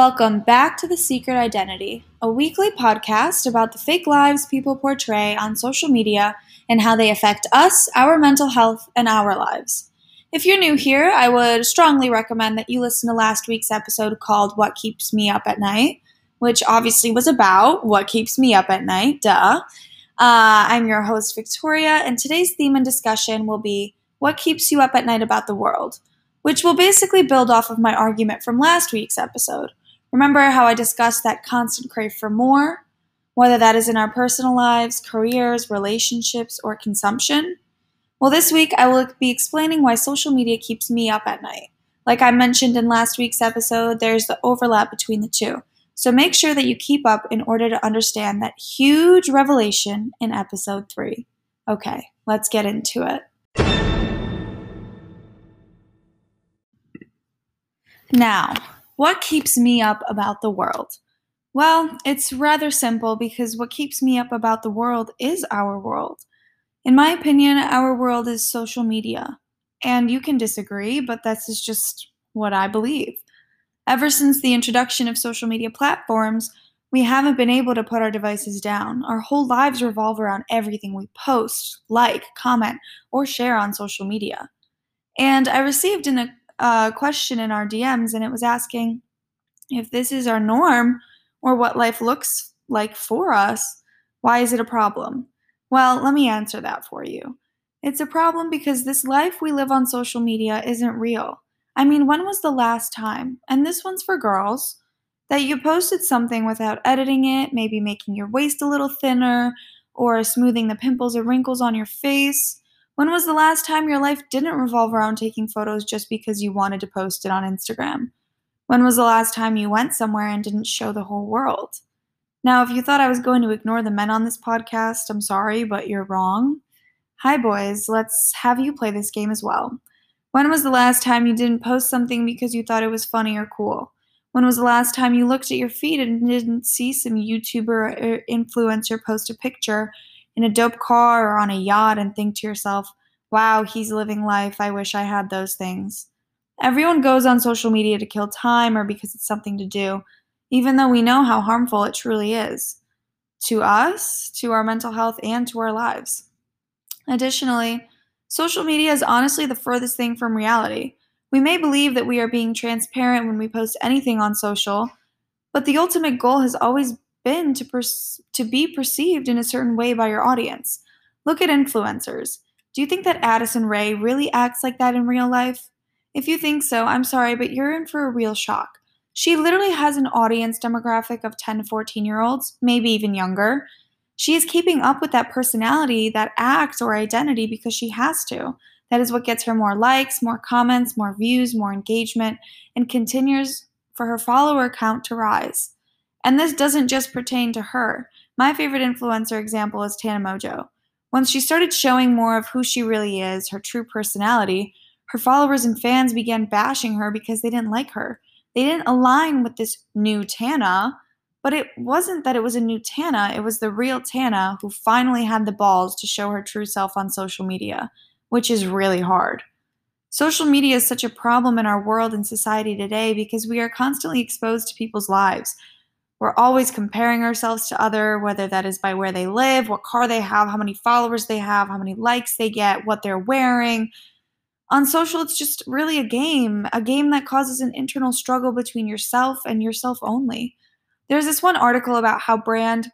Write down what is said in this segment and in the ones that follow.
Welcome back to The Secret Identity, a weekly podcast about the fake lives people portray on social media and how they affect us, our mental health, and our lives. If you're new here, I would strongly recommend that you listen to last week's episode called What Keeps Me Up at Night, which obviously was about what keeps me up at night, duh. Uh, I'm your host, Victoria, and today's theme and discussion will be What Keeps You Up at Night About the World, which will basically build off of my argument from last week's episode. Remember how I discussed that constant crave for more, whether that is in our personal lives, careers, relationships, or consumption? Well, this week I will be explaining why social media keeps me up at night. Like I mentioned in last week's episode, there's the overlap between the two. So make sure that you keep up in order to understand that huge revelation in episode 3. Okay, let's get into it. Now, what keeps me up about the world? Well, it's rather simple because what keeps me up about the world is our world. In my opinion, our world is social media. And you can disagree, but this is just what I believe. Ever since the introduction of social media platforms, we haven't been able to put our devices down. Our whole lives revolve around everything we post, like, comment, or share on social media. And I received an a question in our DMs and it was asking if this is our norm or what life looks like for us, why is it a problem? Well, let me answer that for you. It's a problem because this life we live on social media isn't real. I mean, when was the last time, and this one's for girls, that you posted something without editing it, maybe making your waist a little thinner, or smoothing the pimples or wrinkles on your face? When was the last time your life didn't revolve around taking photos just because you wanted to post it on Instagram? When was the last time you went somewhere and didn't show the whole world? Now, if you thought I was going to ignore the men on this podcast, I'm sorry, but you're wrong. Hi, boys, let's have you play this game as well. When was the last time you didn't post something because you thought it was funny or cool? When was the last time you looked at your feed and didn't see some YouTuber or influencer post a picture in a dope car or on a yacht and think to yourself, wow, he's living life. I wish I had those things. Everyone goes on social media to kill time or because it's something to do, even though we know how harmful it truly is to us, to our mental health, and to our lives. Additionally, social media is honestly the furthest thing from reality. We may believe that we are being transparent when we post anything on social, but the ultimate goal has always been to, per- to be perceived in a certain way by your audience. Look at influencers. Do you think that Addison Rae really acts like that in real life? If you think so, I'm sorry, but you're in for a real shock. She literally has an audience demographic of 10 to 14 year olds, maybe even younger. She is keeping up with that personality, that act, or identity because she has to. That is what gets her more likes, more comments, more views, more engagement, and continues for her follower count to rise. And this doesn't just pertain to her. My favorite influencer example is Tana Mongeau. Once she started showing more of who she really is, her true personality, her followers and fans began bashing her because they didn't like her. They didn't align with this new Tana, but it wasn't that it was a new Tana, it was the real Tana who finally had the balls to show her true self on social media, which is really hard. Social media is such a problem in our world and society today because we are constantly exposed to people's lives, we're always comparing ourselves to other, whether that is by where they live, what car they have, how many followers they have, how many likes they get, what they're wearing. On social, it's just really a game, a game that causes an internal struggle between yourself and yourself only. There's this one article about how brand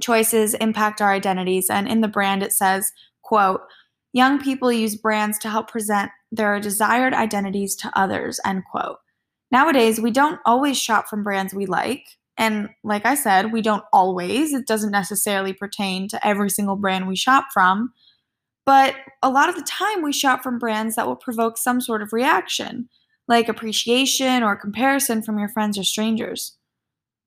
choices impact our identities, and in the brand it says, quote, young people use brands to help present their desired identities to others, end quote. Nowadays, we don't always shop from brands we like. And like I said, we don't always, it doesn't necessarily pertain to every single brand we shop from. But a lot of the time, we shop from brands that will provoke some sort of reaction, like appreciation or comparison from your friends or strangers.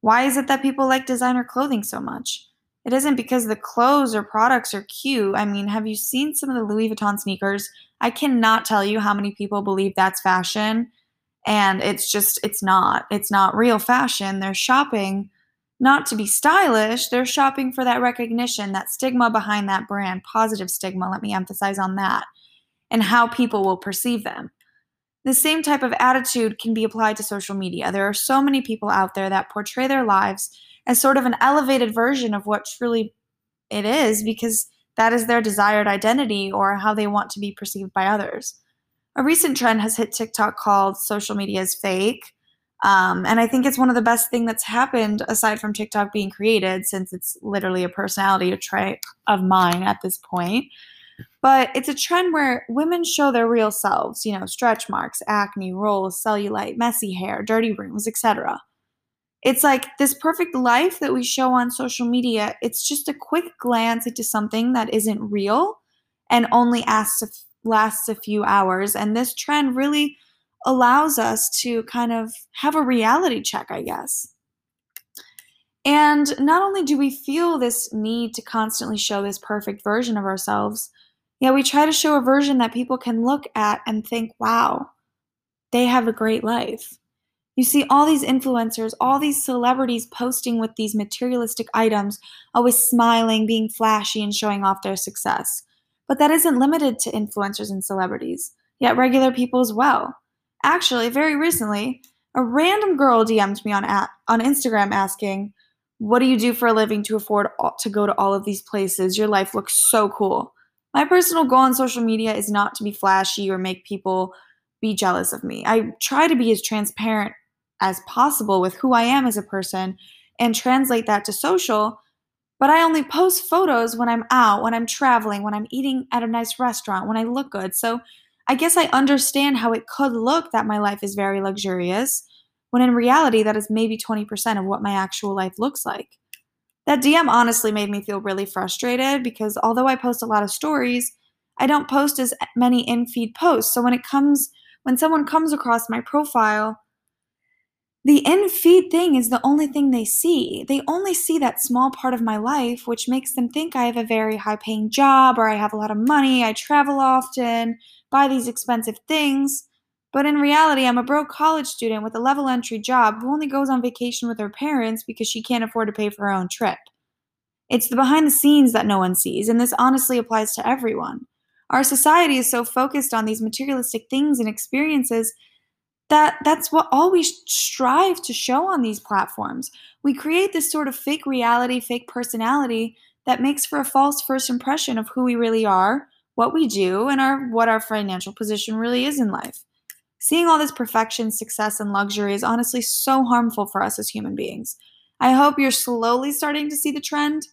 Why is it that people like designer clothing so much? It isn't because the clothes or products are cute. I mean, have you seen some of the Louis Vuitton sneakers? I cannot tell you how many people believe that's fashion and it's just it's not it's not real fashion they're shopping not to be stylish they're shopping for that recognition that stigma behind that brand positive stigma let me emphasize on that and how people will perceive them The same type of attitude can be applied to social media. There are so many people out there that portray their lives as sort of an elevated version of what truly it is because that is their desired identity or how they want to be perceived by others. A recent trend has hit TikTok called social media is fake. Um, and I think it's one of the best thing that's happened aside from TikTok being created, since it's literally a personality trait of mine at this point. But it's a trend where women show their real selves, you know, stretch marks, acne, rolls, cellulite, messy hair, dirty rooms, etc. It's like this perfect life that we show on social media. It's just a quick glance into something that isn't real and only asks lasts a few hours. And this trend really allows us to kind of have a reality check, I guess. And not only do we feel this need to constantly show this perfect version of ourselves, yeah, we try to show a version that people can look at and think, wow, they have a great life. You see all these influencers, all these celebrities posting with these materialistic items, always smiling, being flashy, and showing off their success. But that isn't limited to influencers and celebrities, yet regular people as well. Actually, very recently, a random girl DM'd me on at, on Instagram asking, "What do you do for a living to afford all, to go to all of these places? Your life looks so cool." My personal goal on social media is not to be flashy or make people be jealous of me. I try to be as transparent as possible with who I am as a person and translate that to social. But I only post photos when I'm out, when I'm traveling, when I'm eating at a nice restaurant, when I look good. So I guess I understand how it could look that my life is very luxurious, when in reality, that is maybe 20% of what my actual life looks like. That DM honestly made me feel really frustrated because although I post a lot of stories, I don't post as many in feed posts. So when it comes, when someone comes across my profile, the in feed thing is the only thing they see. They only see that small part of my life, which makes them think I have a very high paying job or I have a lot of money, I travel often, buy these expensive things. But in reality, I'm a broke college student with a level entry job who only goes on vacation with her parents because she can't afford to pay for her own trip. It's the behind the scenes that no one sees, and this honestly applies to everyone. Our society is so focused on these materialistic things and experiences that that's what all we strive to show on these platforms. We create this sort of fake reality, fake personality that makes for a false first impression of who we really are, what we do, and our what our financial position really is in life. Seeing all this perfection, success, and luxury is honestly so harmful for us as human beings. I hope you're slowly starting to see the trend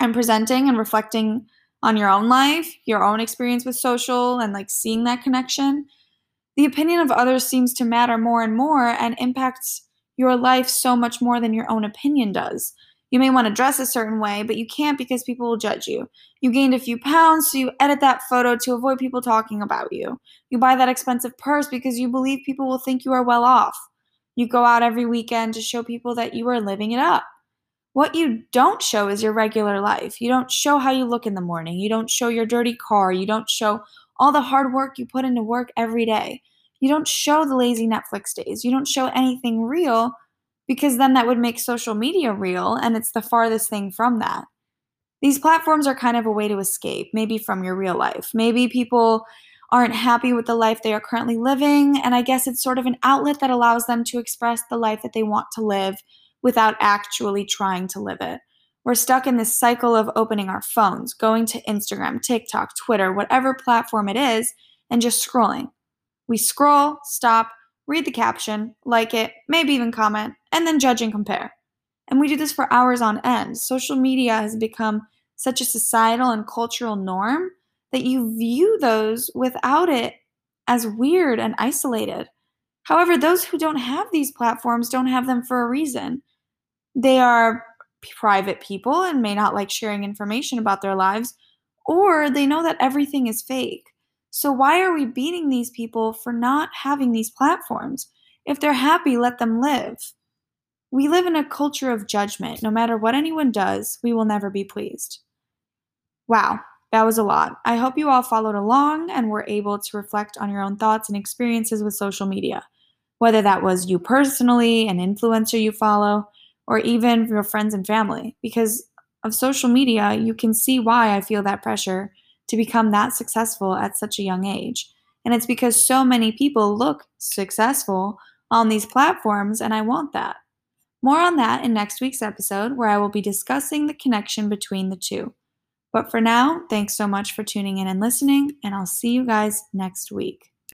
and presenting and reflecting on your own life, your own experience with social, and like seeing that connection. The opinion of others seems to matter more and more and impacts your life so much more than your own opinion does. You may want to dress a certain way, but you can't because people will judge you. You gained a few pounds, so you edit that photo to avoid people talking about you. You buy that expensive purse because you believe people will think you are well off. You go out every weekend to show people that you are living it up. What you don't show is your regular life. You don't show how you look in the morning. You don't show your dirty car. You don't show all the hard work you put into work every day. You don't show the lazy Netflix days. You don't show anything real because then that would make social media real, and it's the farthest thing from that. These platforms are kind of a way to escape, maybe from your real life. Maybe people aren't happy with the life they are currently living, and I guess it's sort of an outlet that allows them to express the life that they want to live without actually trying to live it. We're stuck in this cycle of opening our phones, going to Instagram, TikTok, Twitter, whatever platform it is, and just scrolling. We scroll, stop, read the caption, like it, maybe even comment, and then judge and compare. And we do this for hours on end. Social media has become such a societal and cultural norm that you view those without it as weird and isolated. However, those who don't have these platforms don't have them for a reason. They are private people and may not like sharing information about their lives, or they know that everything is fake. So, why are we beating these people for not having these platforms? If they're happy, let them live. We live in a culture of judgment. No matter what anyone does, we will never be pleased. Wow, that was a lot. I hope you all followed along and were able to reflect on your own thoughts and experiences with social media, whether that was you personally, an influencer you follow, or even your friends and family. Because of social media, you can see why I feel that pressure to become that successful at such a young age. And it's because so many people look successful on these platforms, and I want that. More on that in next week's episode, where I will be discussing the connection between the two. But for now, thanks so much for tuning in and listening, and I'll see you guys next week.